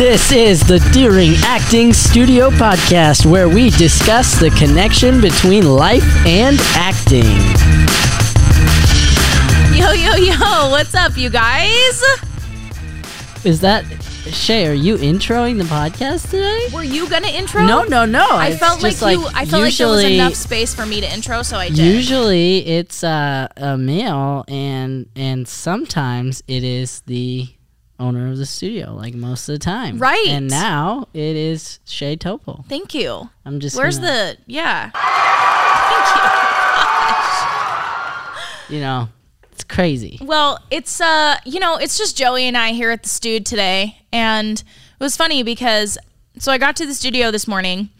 This is the Deering Acting Studio Podcast, where we discuss the connection between life and acting. Yo, yo, yo, what's up, you guys? Is that Shay? Are you introing the podcast today? Were you gonna intro? No, no, no. I felt like, just you. I felt like there was enough space for me to intro, so I did. Usually it's uh, a male, and and sometimes it is the owner of the studio, like most of the time. Right. And now it is Shay Topol. Thank you. I'm just. Where's gonna- the? Yeah. Thank You know, it's crazy. Well, it's uh, you know, it's just Joey and I here at the studio today, and it was funny because so I got to the studio this morning,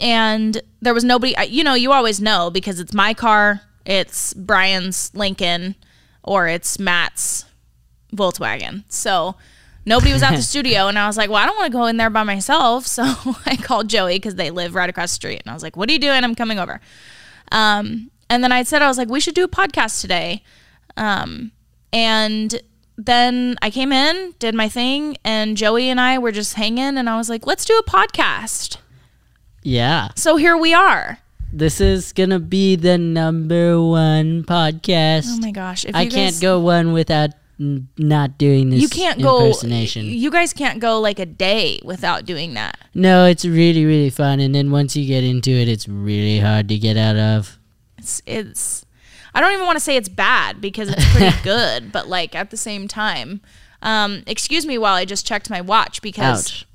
and there was nobody. You know, you always know because it's my car, it's Brian's Lincoln, or it's Matt's Volkswagen. So nobody was at the studio, and I was like, well, I don't want to go in there by myself. So I called Joey because they live right across the street, and I was like, what are you doing? I'm coming over. Um, and then I said, I was like, we should do a podcast today. Um, and then I came in, did my thing, and Joey and I were just hanging, and I was like, let's do a podcast. Yeah. So here we are. This is gonna be the number one podcast. Oh my gosh! If I you can't go one without not doing this You can't go. impersonation. You guys can't go like a day without doing that. no, it's really really fun, and then once you get into it, it's really hard to get out of. It's it's. I don't even want to say it's bad because it's pretty good, but like at the same time, um, excuse me while I just checked my watch because Ouch.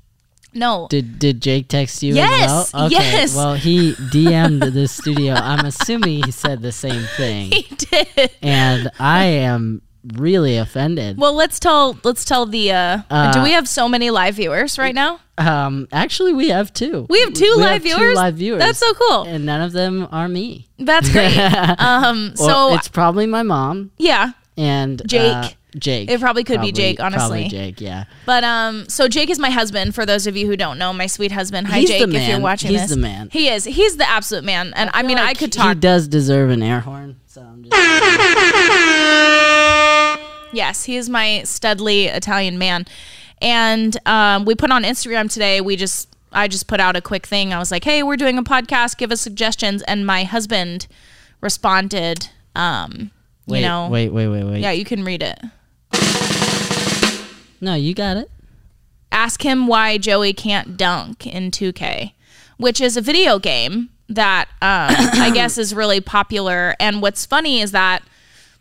no, Did did Jake text you Yes, as well? Okay. yes. Well, he DM'd the studio. I'm assuming he said the same thing, he did. and I am really offended. Well, let's tell let's tell the. Uh, Uh, do we have so many live viewers right now? Um, actually, we have two. We have two live two viewers. live viewers. That's so cool. and none of them are me. That's great. um, Or so it's probably my mom yeah, and Jake. uh, Jake. It probably could be Jake, honestly. Probably Jake. Yeah. but um, so Jake is my husband. For those of you who don't know, my sweet husband. Hi, He's Jake. the If you're watching He's this, the man. He is. He's the absolute man. And I, mean, I could talk. He does deserve an air horn. So I'm just. Yes, he is my studly Italian man. And um, we put on Instagram today. We just, I just put out a quick thing. I was like, "Hey, we're doing a podcast. Give us suggestions." And my husband responded, um, Wait, "You know, wait, wait, wait, wait. yeah, you can read it. No, you got it. Ask him why Joey can't dunk in 2K, which is a video game that um, I guess is really popular. And what's funny is that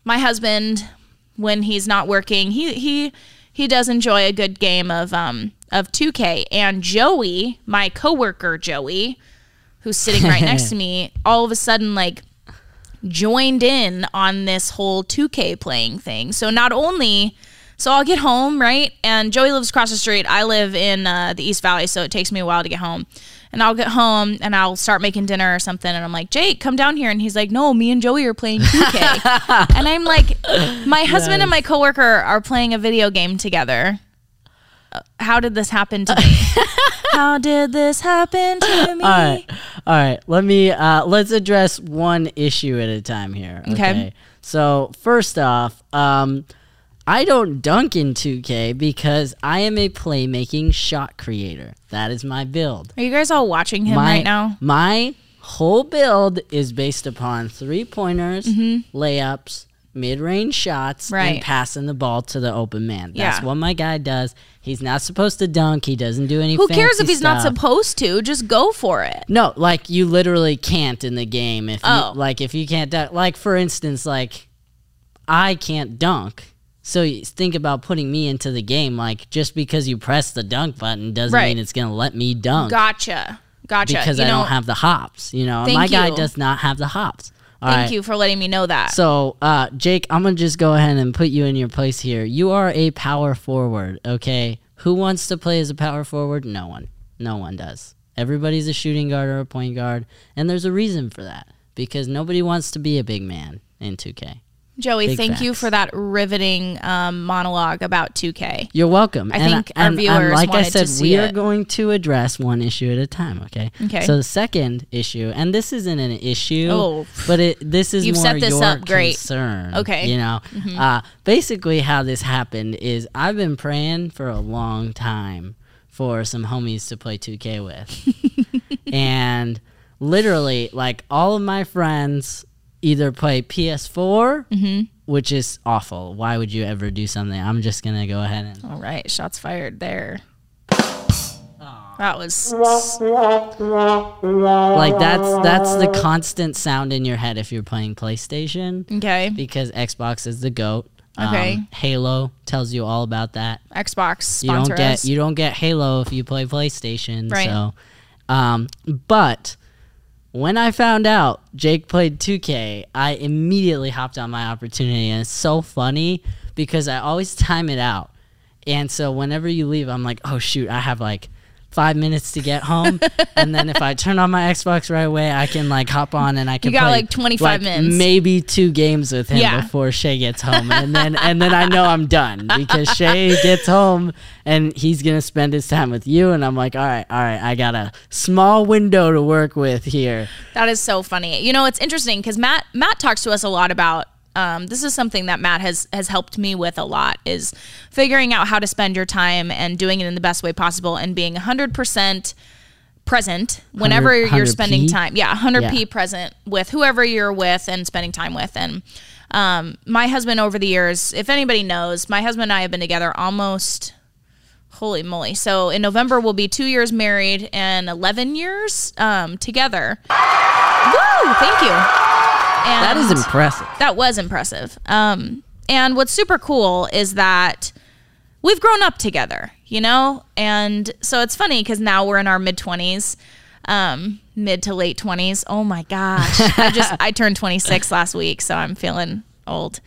my husband, when he's not working, he he he does enjoy a good game of um of 2K. And Joey, my coworker Joey, who's sitting right next to me, all of a sudden like joined in on this whole 2K playing thing. So not only so I'll get home, right? And Joey lives across the street. I live in uh, the East Valley, so it takes me a while to get home. And I'll get home and I'll start making dinner or something. And I'm like, Jake, come down here. And he's like, No, me and Joey are playing 2K. and I'm like, My husband and my coworker are playing a video game together. Uh, How did this happen to me? How did this happen to me? All right, all right. Let me uh, let's address one issue at a time here. Okay. Okay. So first off, um, I don't dunk in 2K because I am a playmaking shot creator. That is my build. Are you guys all watching him my, right now? My whole build is based upon three pointers, layups, mid range shots, and Mm-hmm. Passing the ball to the open man. That's Yeah. what my guy does. He's not supposed to dunk. He doesn't do any. Who cares if he's not supposed to? Just go for it. No, like you literally can't in the game if Oh. you like if you can't dunk. Like for instance, like I can't dunk. So you think about putting me into the game. Like just because you press the dunk button doesn't Right. mean it's gonna let me dunk Gotcha. Gotcha. because you I know, don't have the hops. You know, Thank my guy you. does not have the hops. All Thank right. you for letting me know that. So, uh, Jake, I'm gonna just go ahead and put you in your place here. You are a power forward, okay? Who wants to play as a power forward? No one. No one does. Everybody's a shooting guard or a point guard, and there's a reason for that because nobody wants to be a big man in 2K. Joey, Big thank you for that riveting um, monologue about 2K. You're welcome. I And think our and- and viewers like I said, we are it. going to address one issue at a time. Okay. Okay. So the second issue, and this isn't an issue, Oh. but it this is You've more set this your up great. concern. Okay. Mm-hmm. You know, uh, basically how this happened is I've been praying for a long time for some homies to play 2K with. and literally, like all of my friends either play PS4, which is awful. Why would you ever do something? I'm just going to go ahead and. All right, shots fired there. That was Like that's that's the constant sound in your head if you're playing PlayStation okay. because Xbox is the goat. Um, Okay. Halo tells you all about that. Xbox you don't get us. you don't get Halo if you play PlayStation. Right. So, um, but when I found out Jake played 2K, I immediately hopped on my opportunity, and it's so funny because I always time it out. And so whenever you leave, I'm like, oh shoot, I have like five minutes to get home, and then if I turn on my Xbox right away, I can like hop on and I can You got, play, like, 25 minutes. maybe two games with him Yeah. before Shay gets home, and then and then I know I'm done because Shay gets home and he's gonna spend his time with you, and I'm like, all right, all right, I got a small window to work with here. That is so funny. You know, it's interesting because Matt Matt talks to us a lot about. Um, this is something that Matt has has helped me with a lot is figuring out how to spend your time and doing it in the best way possible and being 100% present whenever 100 you're spending 100p? time. Yeah, 100p Yeah. present with whoever you're with and spending time with. And um, my husband over the years, if anybody knows, my husband and I have been together almost Holy moly. So in November, we'll be two years married and 11 years um, together. Woo! Thank you. And That is impressive. that was impressive. Um, and what's super cool is that we've grown up together, you know? And so it's funny because now we're in our mid 20s, um, mid to late 20s. Oh my gosh. I just, I turned 26 last week, so I'm feeling old.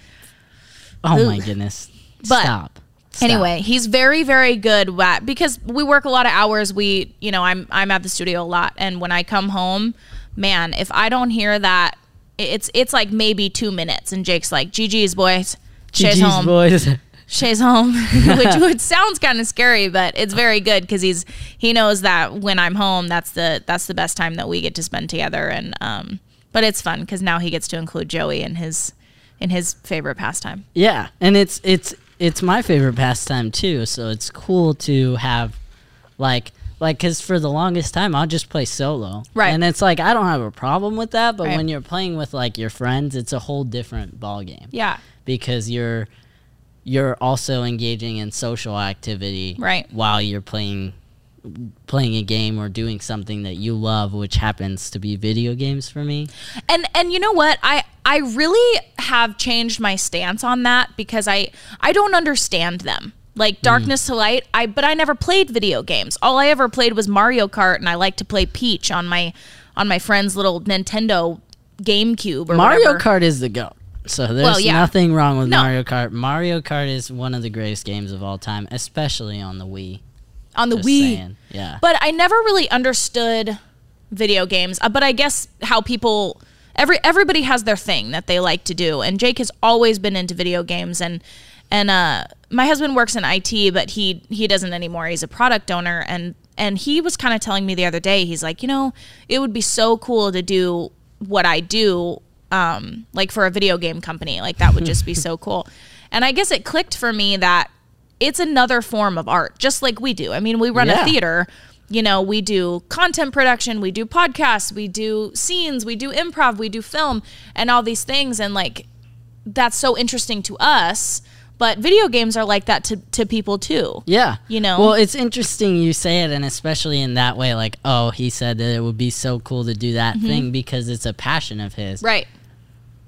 Oh Ooh. my goodness! But Stop. Stop. Anyway, he's very, very good at because we work a lot of hours. We, you know, I'm I'm at the studio a lot, and when I come home, man, if I don't hear that, it's it's like maybe two minutes, and Jake's like, "GG's boys, GG's home, boys. Shay's home," which which sounds kind of scary, but it's very good because he's he knows that when I'm home, that's the that's the best time that we get to spend together, and um, but it's fun because now he gets to include Joey in his in his favorite pastime. Yeah, and it's it's it's my favorite pastime too. So it's cool to have like like because for the longest time I'll just play solo, Right. And it's like I don't have a problem with that, but Right. when you're playing with like your friends, it's a whole different ball game Yeah, because you're you're also engaging in social activity Right. while you're playing playing a game or doing something that you love which happens to be video games for me and and you know what i i really have changed my stance on that because i i don't understand them like darkness to light i but i never played video games all i ever played was mario kart and i like to play peach on my on my friend's little nintendo gamecube or Mario whatever. Kart is the go So there's Well, yeah. nothing wrong with No. Mario Kart. Mario Kart is one of the greatest games of all time, especially on the Wii. on the Just wii saying. Yeah. But I never really understood video games. Uh, But I guess how people every everybody has their thing that they like to do, and Jake has always been into video games. And and uh, my husband works in IT, but he he doesn't anymore. He's a product owner, and and he was kind of telling me the other day. He's like, you know, it would be so cool to do what I do. Um, like for a video game company, like that would just be so cool. And I guess it clicked for me that it's another form of art, just like we do. I mean, we run Yeah. a theater. You know, we do content production, we do podcasts, we do scenes, we do improv, we do film, and all these things. And like, that's so interesting to us. But video games are like that to, to people too. yeah. You know? Well, it's interesting you say it, and especially in that way, like, oh, he said that it would be so cool to do that thing because it's a passion of his. Mm-hmm. Right.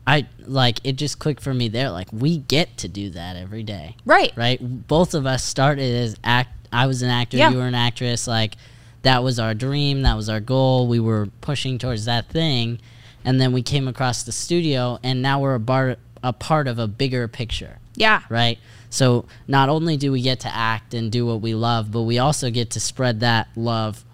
I like it just clicked for me there. Like, we get to do that every day. Right. right? Both of us started as act. I was an actor. Yeah. You were an actress. Like that was our dream. That was our goal. We were pushing towards that thing, and then we came across the studio, and now we're a bar, a part of a bigger picture, Yeah. right? So not only do we get to act and do what we love, but we also get to spread that love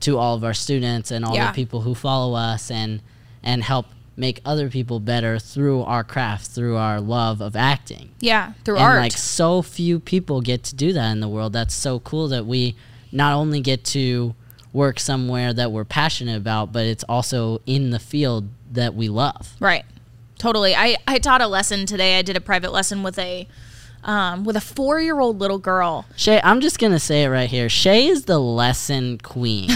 to all of our students and all Yeah. the people who follow us, and and help make other people better through our craft, through our love of acting Yeah. Through art. and art. like so few people get to do that in the world that's so cool that we not only get to work somewhere that we're passionate about but it's also in the field that we love Right. Totally. I, I taught a lesson today. I did a private lesson with a um, with a four year old little girl. Shay, I'm just gonna say it right here. Shay is the lesson queen.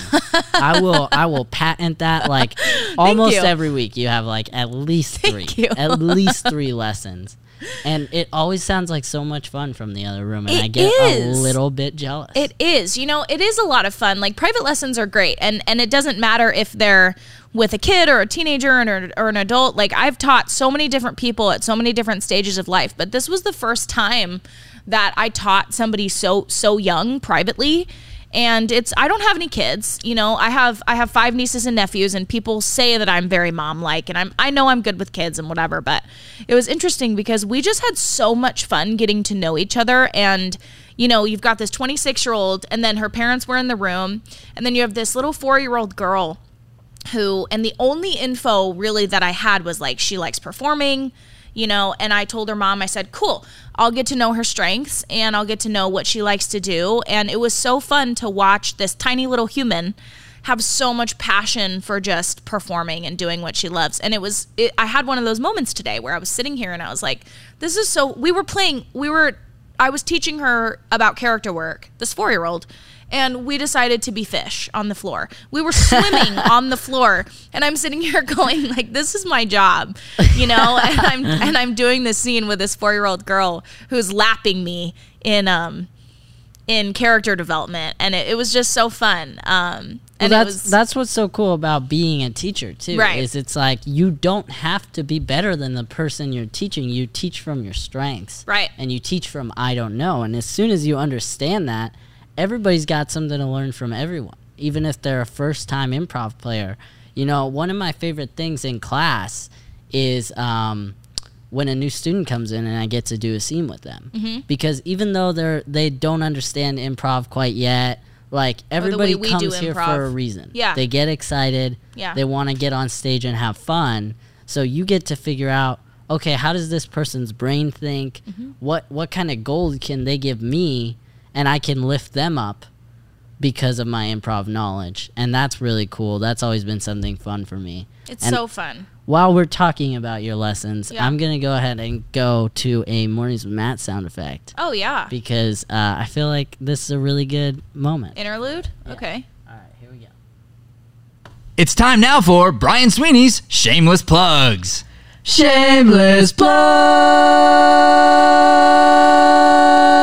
I will I will patent that like almost you. every week you have like at least three. At least three lessons. And it always sounds like so much fun from the other room and It I get is. a little bit jealous. It is, you know, it is a lot of fun. Like private lessons are great, and and it doesn't matter if they're with a kid or a teenager or, or an adult. Like I've taught so many different people at so many different stages of life, but this was the first time that I taught somebody so so young privately. And it's I don't have any kids, you know. I have I have five nieces and nephews, and people say that I'm very mom like, and I'm I know I'm good with kids and whatever. But it was interesting because we just had so much fun getting to know each other and you know, you've got this 26 year old, and then her parents were in the room, and then you have this little four year old girl who, and the only info really that I had was like, she likes performing, you know, and I told her mom, I said, cool, I'll get to know her strengths and I'll get to know what she likes to do. And it was so fun to watch this tiny little human have so much passion for just performing and doing what she loves. And it was, it, I had one of those moments today where I was sitting here and I was like, this is so, we were playing, we were, I was teaching her about character work, this four year old, and we decided to be fish on the floor. We were swimming on the floor, and I'm sitting here going like, "This is my job," you know. And I'm and I'm doing this scene with this four year old girl who's lapping me in um in character development, and it, it was just so fun. Um, Well, and that's it was that's what's so cool about being a teacher too. Right. Is it's like you don't have to be better than the person you're teaching. You teach from your strengths. Right. And you teach from I don't know. And as soon as you understand that, everybody's got something to learn from everyone. Even if they're a first time improv player. You know, one of my favorite things in class is um, when a new student comes in and I get to do a scene with them. Mm-hmm. Because even though they're they don't understand improv quite yet, like everybody comes here improv. for a reason. Yeah. They get excited. Yeah. They want to get on stage and have fun. So you get to figure out, okay, how does this person's brain think? Mm-hmm. What what kind of gold can they give me and I can lift them up because of my improv knowledge. And that's really cool. That's always been something fun for me. it's and so fun. While we're talking about your lessons, Yeah. I'm going to go ahead and go to a Mornings with Matt sound effect Oh yeah, because uh, I feel like this is a really good moment. interlude. Okay. All right, here we go. It's time now for Brian Sweeney's Shameless Plugs. Shameless Plugs.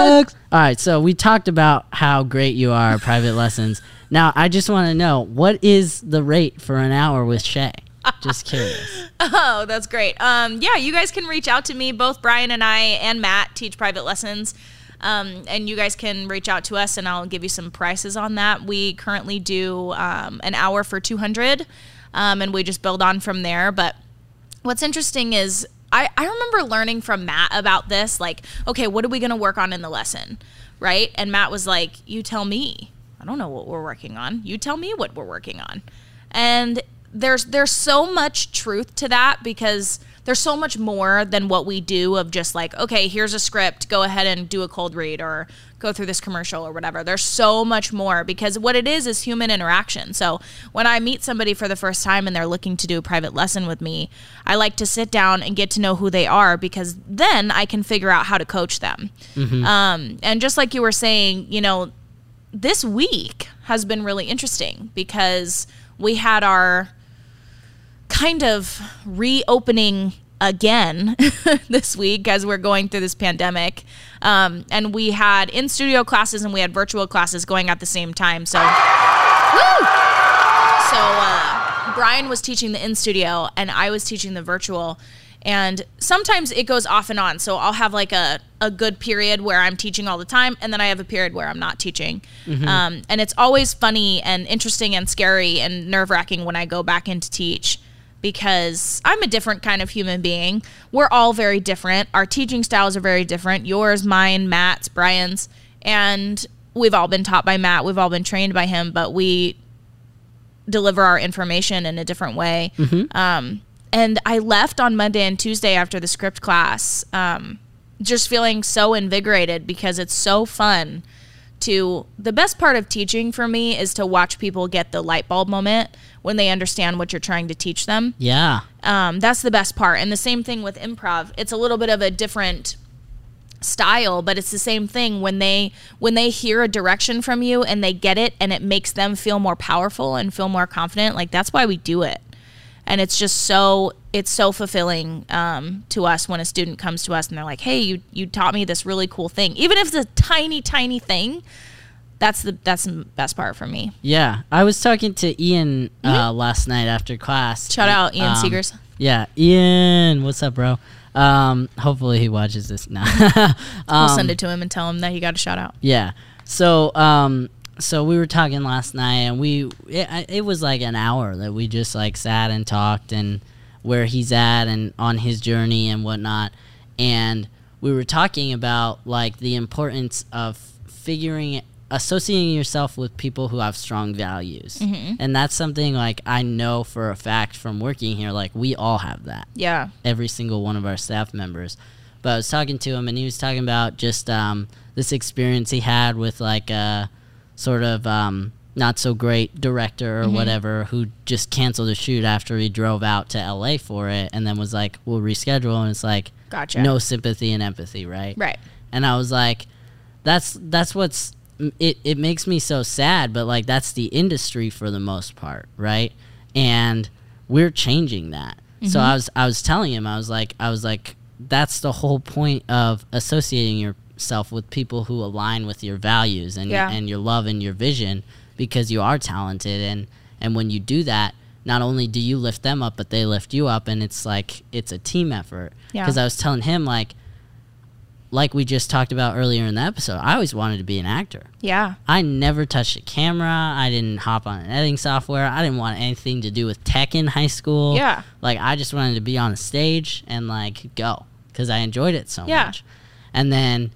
All right, so we talked about how great you are at private lessons. Now, I just want to know what is the rate for an hour with Shay? Just curious. Oh, that's great. Um, yeah, you guys can reach out to me. Both Brian and I and Matt teach private lessons. Um, and you guys can reach out to us and I'll give you some prices on that. We currently do um, an hour for 200 um, and we just build on from there. But what's interesting is I, I remember learning from Matt about this like, okay, what are we to work on in the lesson? Right. And Matt was like, you tell me. I don't know what we're working on. You tell me what we're working on. And there's there's so much truth to that because there's so much more than what we do of just like okay here's a script go ahead and do a cold read or go through this commercial or whatever. There's so much more because what it is is human interaction. So when i meet somebody for the first time and they're looking to do a private lesson with me i like to sit down and get to know who they are because then i can figure out how to coach them. Um, and just like you were saying you know this week has been really interesting because we had our kind of reopening again this week as we're going through this pandemic. Um, and we had in studio classes and we had virtual classes going at the same time. So, woo! So, uh, Brian was teaching the in studio and I was teaching the virtual. And sometimes it goes off and on. So I'll have like a, a good period where I'm teaching all the time, and then I have a period where I'm not teaching. Um, and it's always funny and interesting and scary and nerve wracking when I go back in to teach because I'm a different kind of human being. We're all very different. Our teaching styles are very different yours, mine, Matt's, Brian's. And we've all been taught by Matt, we've all been trained by him, but we deliver our information in a different way. Um, and I left on Monday and Tuesday after the script class, um, just feeling so invigorated because it's so fun to. The best part of teaching for me is to watch people get the light bulb moment when they understand what you're trying to teach them. Yeah. Um, that's the best part. And the same thing with improv. It's a little bit of a different style but it's the same thing when they when they hear a direction from you and they get it and it makes them feel more powerful and feel more confident like that's why we do it and it's just so it's so fulfilling um, to us when a student comes to us and they're like hey you you taught me this really cool thing even if it's a tiny tiny thing that's the that's the best part for me Yeah, I was talking to Ian uh, last night after class. Mm-hmm. shout out ian Um, seegers Yeah, Ian, what's up, bro? Um, hopefully he watches this now. we'll um, send it to him and tell him that he got a shout out Yeah. So, um, so we were talking last night, and we it, it was like an hour that we just like sat and talked, and where he's at, and on his journey and whatnot, and we were talking about like the importance of figuring associating yourself with people who have strong values. And that's something like i know for a fact from working here like we all have that. Yeah. Every single one of our staff members. But I was talking to him, and he was talking about just um, this experience he had with like a sort of um, not so great director or whatever who just canceled a shoot after he drove out to LA for it, and then was like, "We'll reschedule," and it's like, Gotcha. no sympathy and empathy, right? right and I was like, that's that's what's it. It makes me so sad, but like that's the industry for the most part, right? And we're changing that. So I was I was telling him I was like I was like that's the whole point of associating yourself with people who align with your values and Yeah. and your love and your vision because you are talented and and when you do that not only do you lift them up but they lift you up and it's like it's a team effort Yeah. because I was telling him like like we just talked about earlier in the episode, I always wanted to be an actor. yeah I never touched a camera. I didn't hop on an editing software. I didn't want anything to do with tech in high school. Yeah. Like I just wanted to be on a stage and like go because I enjoyed it so Yeah. much. And then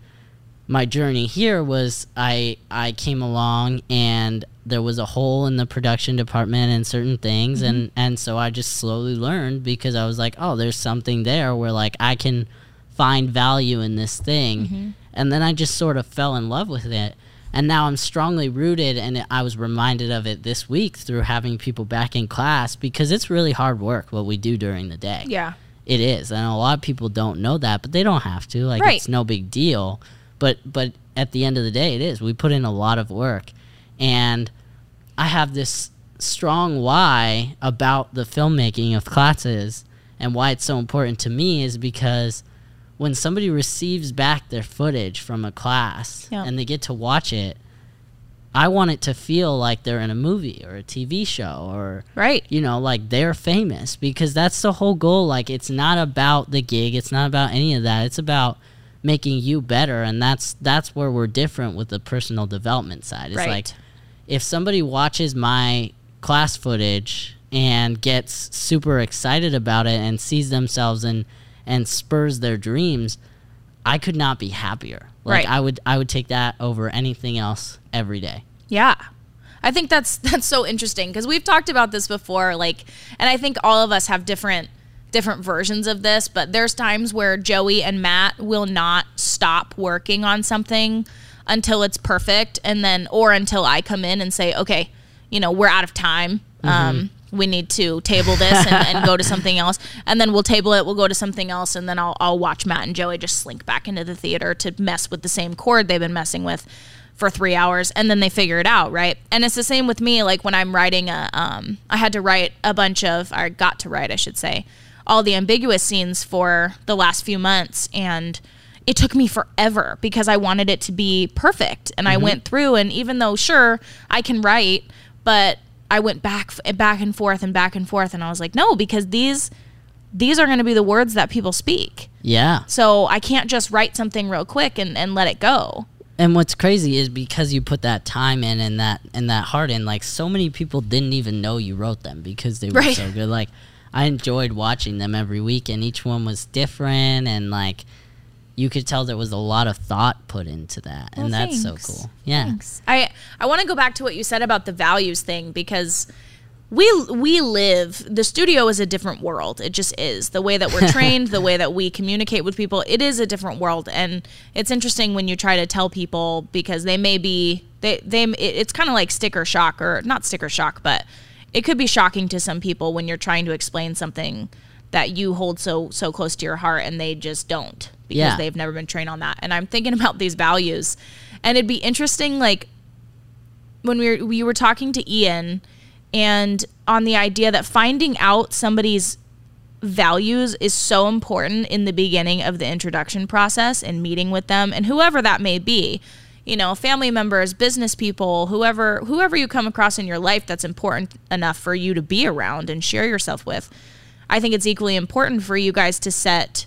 my journey here was I I came along and there was a hole in the production department and certain things Mm-hmm. and and so I just slowly learned because I was like, oh, there's something there where like I can find value in this thing. Mm-hmm. And then I just sort of fell in love with it. And now I'm strongly rooted and I was reminded of it this week through having people back in class because it's really hard work what we do during the day. yeah It is, and a lot of people don't know that, but they don't have to. Like Right. it's no big deal. But but at the end of the day, it is. We put in a lot of work, and I have this strong why about the filmmaking of classes and why it's so important to me is because when somebody receives back their footage from a class Yeah. and they get to watch it, I want it to feel like they're in a movie or a TV show or right you know, like they're famous because that's the whole goal. Like it's not about the gig, it's not about any of that. It's about making you better and that's that's where we're different with the personal development side. It's Right. like if somebody watches my class footage and gets super excited about it and sees themselves and and spurs their dreams, I could not be happier. Like Right. I would I would take that over anything else every day. Yeah. I think that's that's so interesting because we've talked about this before like and I think all of us have different different versions of this, but there's times where Joey and Matt will not stop working on something until it's perfect and then or until I come in and say, "Okay, you know, we're out of time. Um we need to table this and, and go to something else. And then we'll table it, we'll go to something else, and then I'll, I'll watch Matt and Joey just slink back into the theater to mess with the same chord they've been messing with for three hours and then they figure it out right and it's the same with me like when i'm writing a um i had to write a bunch of i got to write i should say all the ambiguous scenes for the last few months and it took me forever because i wanted it to be perfect and i mm-hmm. went through and even though sure i can write but i went back back and forth and back and forth and i was like no because these these are going to be the words that people speak Yeah. so i can't just write something real quick and, and let it go And what's crazy is because you put that time in and that and that heart in, like so many people didn't even know you wrote them because they were Right. so good. Like I enjoyed watching them every week, and each one was different, and like you could tell there was a lot of thought put into that, and that's thanks. so cool. Yeah, Thanks. I I want to go back to what you said about the values thing because we we live the studio is a different world. It just is. The way that we're trained, the way that we communicate with people, it is a different world and it's interesting when you try to tell people because they may be they they it's kind of like sticker shock or not sticker shock, but it could be shocking to some people when you're trying to explain something that you hold so so close to your heart and they just don't because Yeah. they've never been trained on that. And I'm thinking about these values, and it'd be interesting, like when we were we were talking to Ian, and on the idea that finding out somebody's values is so important in the beginning of the introduction process and meeting with them and whoever that may be you know family members business people whoever whoever you come across in your life that's important enough for you to be around and share yourself with i think it's equally important for you guys to set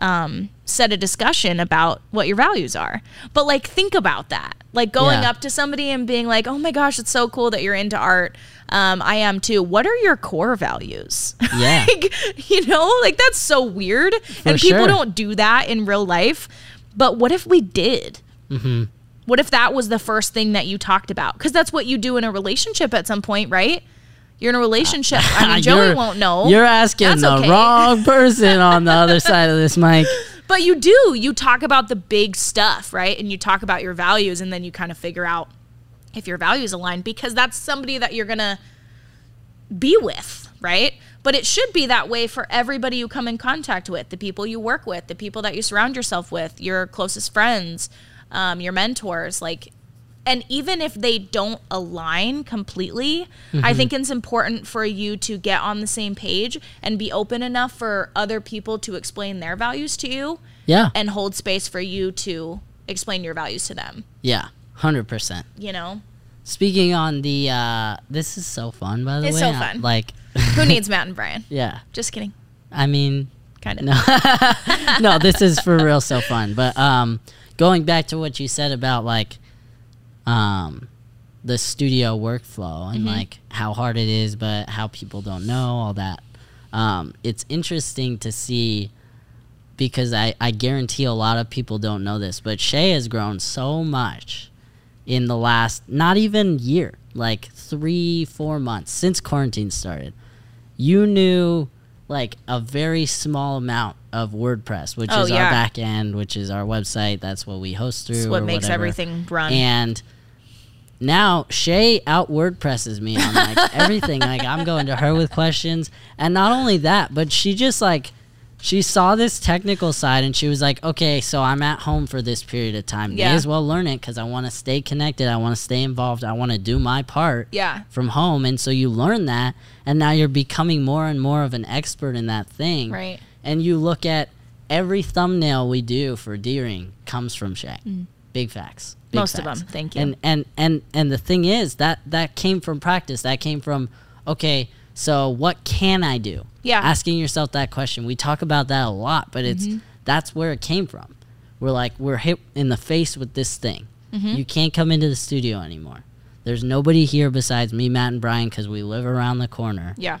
um, set a discussion about what your values are but like think about that like going Yeah. up to somebody and being like oh my gosh it's so cool that you're into art um, i am too what are your core values Yeah. like, you know, like that's so weird. and people sure. don't do that in real life. But what if we did? Mm-hmm. What if that was the first thing that you talked about? Because that's what you do in a relationship at some point, right? You're in a relationship. I mean, Joey won't know. You're asking That's the okay. wrong person on the other side of this mic. But you do. You talk about the big stuff, right? And you talk about your values, and then you kind of figure out if your values align because that's somebody that you're going to be with, right? But it should be that way for everybody you come in contact with the people you work with, the people that you surround yourself with, your closest friends, um, your mentors. Like, and even if they don't align completely, I think it's important for you to get on the same page and be open enough for other people to explain their values to you Yeah. and hold space for you to explain your values to them, Yeah. 100%. you know? Speaking on the, uh, this is so fun, by the It's way. so I- fun. Like, Who needs Matt and Brian? yeah. Just kidding. I mean, Kind of. No. no, this is for real so fun. But um, going back to what you said about like um, the studio workflow and like how hard it is, but how people don't know all that. Um, it's interesting to see because I, I guarantee a lot of people don't know this, but Shay has grown so much in the last not even year, like three, four months since quarantine started. You knew like a very small amount of WordPress, which Oh, is yeah. our back end, which is our website. That's what we host through. It's what makes whatever. everything run. And now Shay out WordPresses me on like everything. Like I'm going to her with questions, and not only that, but she just like she saw this technical side, and she was like, "Okay, so I'm at home for this period of time. May Yeah. as well learn it because I want to stay connected. I want to stay involved. I want to do my part." Yeah. From home, and so you learn that, and now you're becoming more and more of an expert in that thing. Right. And you look at every thumbnail we do for Deering comes from Shay. Big facts. Big Mm. Most of them, thank you. And and and and the thing is that that came from practice. That came from okay. So what can I do? Yeah. Asking yourself that question. We talk about that a lot, but it's Mm-hmm. that's where it came from. We're like we're hit in the face with this thing. Mm-hmm. You can't come into the studio anymore. There's nobody here besides me, Matt, and Brian because we live around the corner Yeah.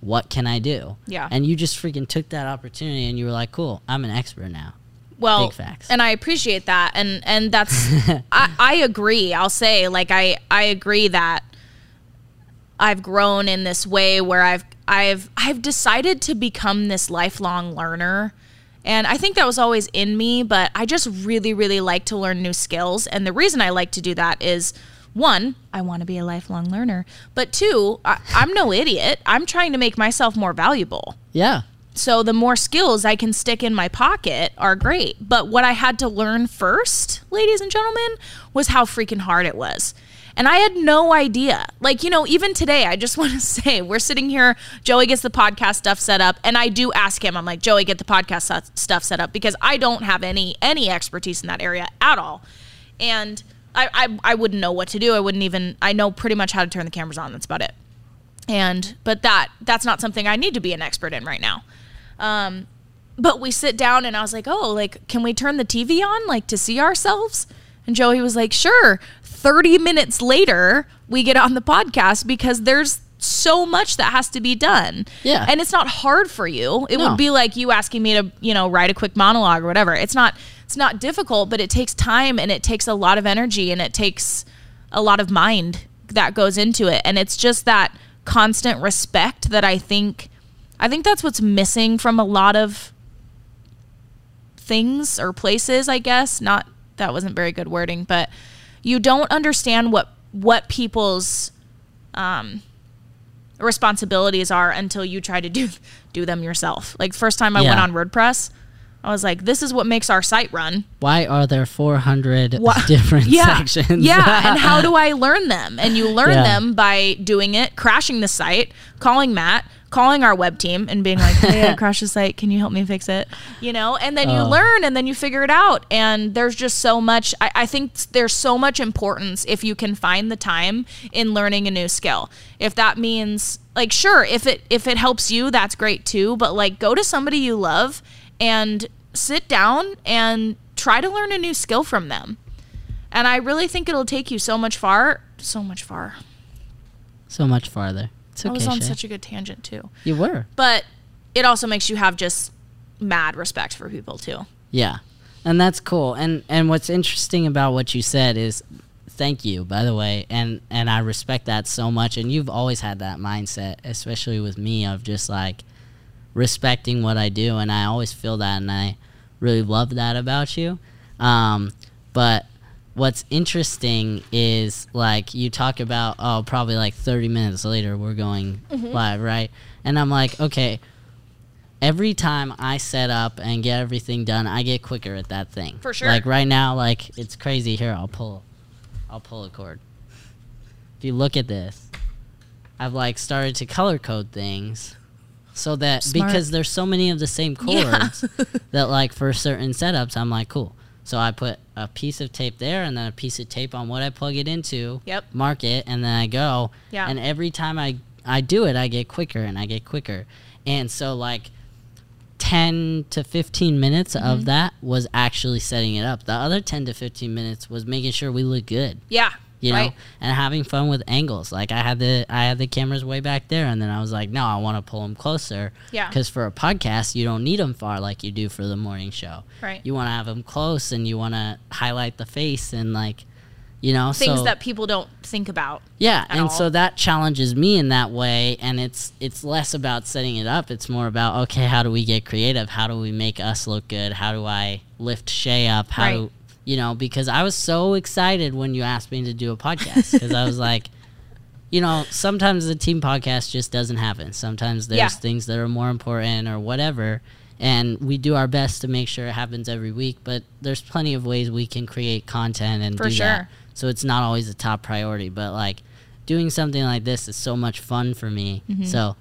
What can I do? Yeah. And you just freaking took that opportunity and you were like, cool, I'm an expert now. Well, Big facts. and I appreciate that, and and that's I, I agree. I'll say like I I agree that I've grown in this way where I've I've I've decided to become this lifelong learner. And I think that was always in me, but I just really, really like to learn new skills. And the reason I like to do that is one, I want to be a lifelong learner. But two, I, I'm no idiot. I'm trying to make myself more valuable. Yeah. So the more skills I can stick in my pocket are great. But what I had to learn first, ladies and gentlemen, was how freaking hard it was. And I had no idea. Like, you know, even today, I just want to say we're sitting here, Joey gets the podcast stuff set up, and I do ask him, I'm like, Joey, get the podcast stuff set up because I don't have any any expertise in that area at all. And I, I I wouldn't know what to do. I wouldn't even I know pretty much how to turn the cameras on. That's about it. And but that that's not something I need to be an expert in right now. Um, but we sit down and I was like, oh, like, can we turn the TV on, like, to see ourselves? And Joey was like, sure. 30 minutes later, we get on the podcast because there's so much that has to be done. Yeah. And it's not hard for you. It No. would be like you asking me to, you know, write a quick monologue or whatever. It's not it's not difficult, but it takes time and it takes a lot of energy and it takes a lot of mind that goes into it. And it's just that constant respect that I think I think that's what's missing from a lot of things or places, I guess. Not that wasn't very good wording, but you don't understand what what people's um responsibilities are until you try to do do them yourself. Like first time I went on WordPress, I was like, this is what makes our site run. Why are there 400 Wha- different yeah. sections? Yeah, and how do I learn them? And you learn Yeah. them by doing it, crashing the site, calling Matt, calling our web team, and being like, "Hey, I crashed the site. Can you help me fix it?" You know, and then you Oh. learn, and then you figure it out. And there's just so much. I, I think there's so much importance if you can find the time in learning a new skill. If that means like, sure, if it if it helps you, that's great too. But like, go to somebody you love and sit down and try to learn a new skill from them. And I really think it'll take you so much far, so much far. so much farther. It's I was on Shay. such a good tangent too. you were. But it also makes you have just mad respect for people too. Yeah. And that's cool. And and what's interesting about what you said is thank you, by the way. And and I respect that so much and you've always had that mindset, especially with me of just like respecting what I do and I always feel that and I really love that about you. Um but what's interesting is like you talk about oh probably like 30 minutes later we're going live, right? And I'm like, okay, every time I set up and get everything done, I get quicker at that thing. For sure. Like right now, like it's crazy. Here, I'll pull, I'll pull a cord. If you look at this, I've like started to color code things, so that Smart. because there's so many of the same Yeah. cords that like for certain setups, I'm like cool. So I put a piece of tape there and then a piece of tape on what I plug it into. Yep. Mark it and then I go. Yeah. And every time I I do it, I get quicker and I get quicker. And so like 10 to 15 minutes Mm-hmm. of that was actually setting it up. The other 10 to 15 minutes was making sure we look good, Yeah. You right. know, and having fun with angles. Like I had the I had the cameras way back there and then I was like, "No, I want to pull them closer." Yeah. Cuz for a podcast, you don't need them far like you do for the morning show. Right. You want to have them close and you want to highlight the face and like you know, Things so that people don't think about. yeah, and all. so that challenges me in that way, and it's it's less about setting it up. It's more about okay, how do we get creative? How do we make us look good? How do I lift Shay up? How Right. do you know? Because I was so excited when you asked me to do a podcast because I was like, you know, sometimes the team podcast just doesn't happen. Sometimes there's Yeah. things that are more important or whatever. And we do our best to make sure it happens every week, but there's plenty of ways we can create content and For do sure. that. So it's not always a top priority, but like doing something like this is so much fun for me. So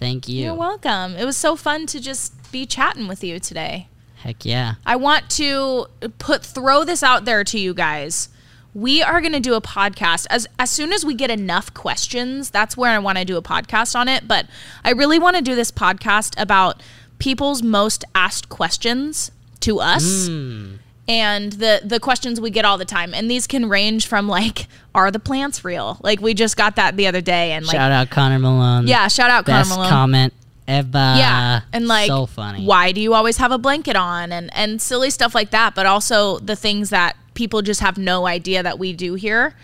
thank you. Mm-hmm. You're welcome. It was so fun to just be chatting with you today. Heck yeah. I want to put throw this out there to you guys. We are going to do a podcast as as soon as we get enough questions. That's where I want to do a podcast on it, but I really want to do this podcast about people's most asked questions to us. Hmm. And the the questions we get all the time. And these can range from like are the plants real? Like we just got that the other day and like Shout out Connor Malone. yeah, shout out Best Connor Malone. comment ever. Yeah, and like, so funny. why do you always have a blanket on, and and silly stuff like that. But also the things that people just have no idea that we do here.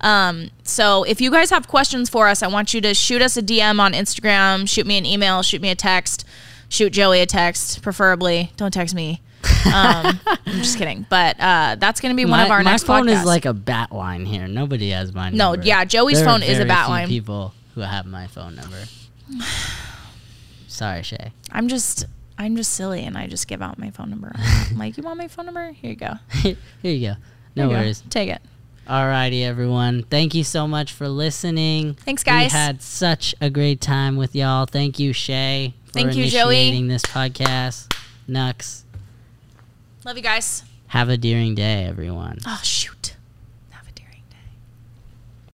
Um, so if you guys have questions for us, I want you to shoot us a DM on Instagram, shoot me an email, shoot me a text, shoot Joey a text, preferably. Don't text me. Um, I'm just kidding, but uh, that's going to be one my, of our my next My phone podcasts. is like a bat line here. Nobody has my No, yeah, Joey's There phone is a bat few line. People who have my phone number. Sorry, Shay. I'm just. I'm just silly and I just give out my phone number. I'm like, you want my phone number? Here you go. Here you go. No you go. worries. Take it. Alrighty, everyone. Thank you so much for listening. Thanks, guys. We had such a great time with y'all. Thank you, Shay, for Thank you, Joey. initiating this podcast. Nux. Love you guys. Have a deering day, everyone. Oh, shoot.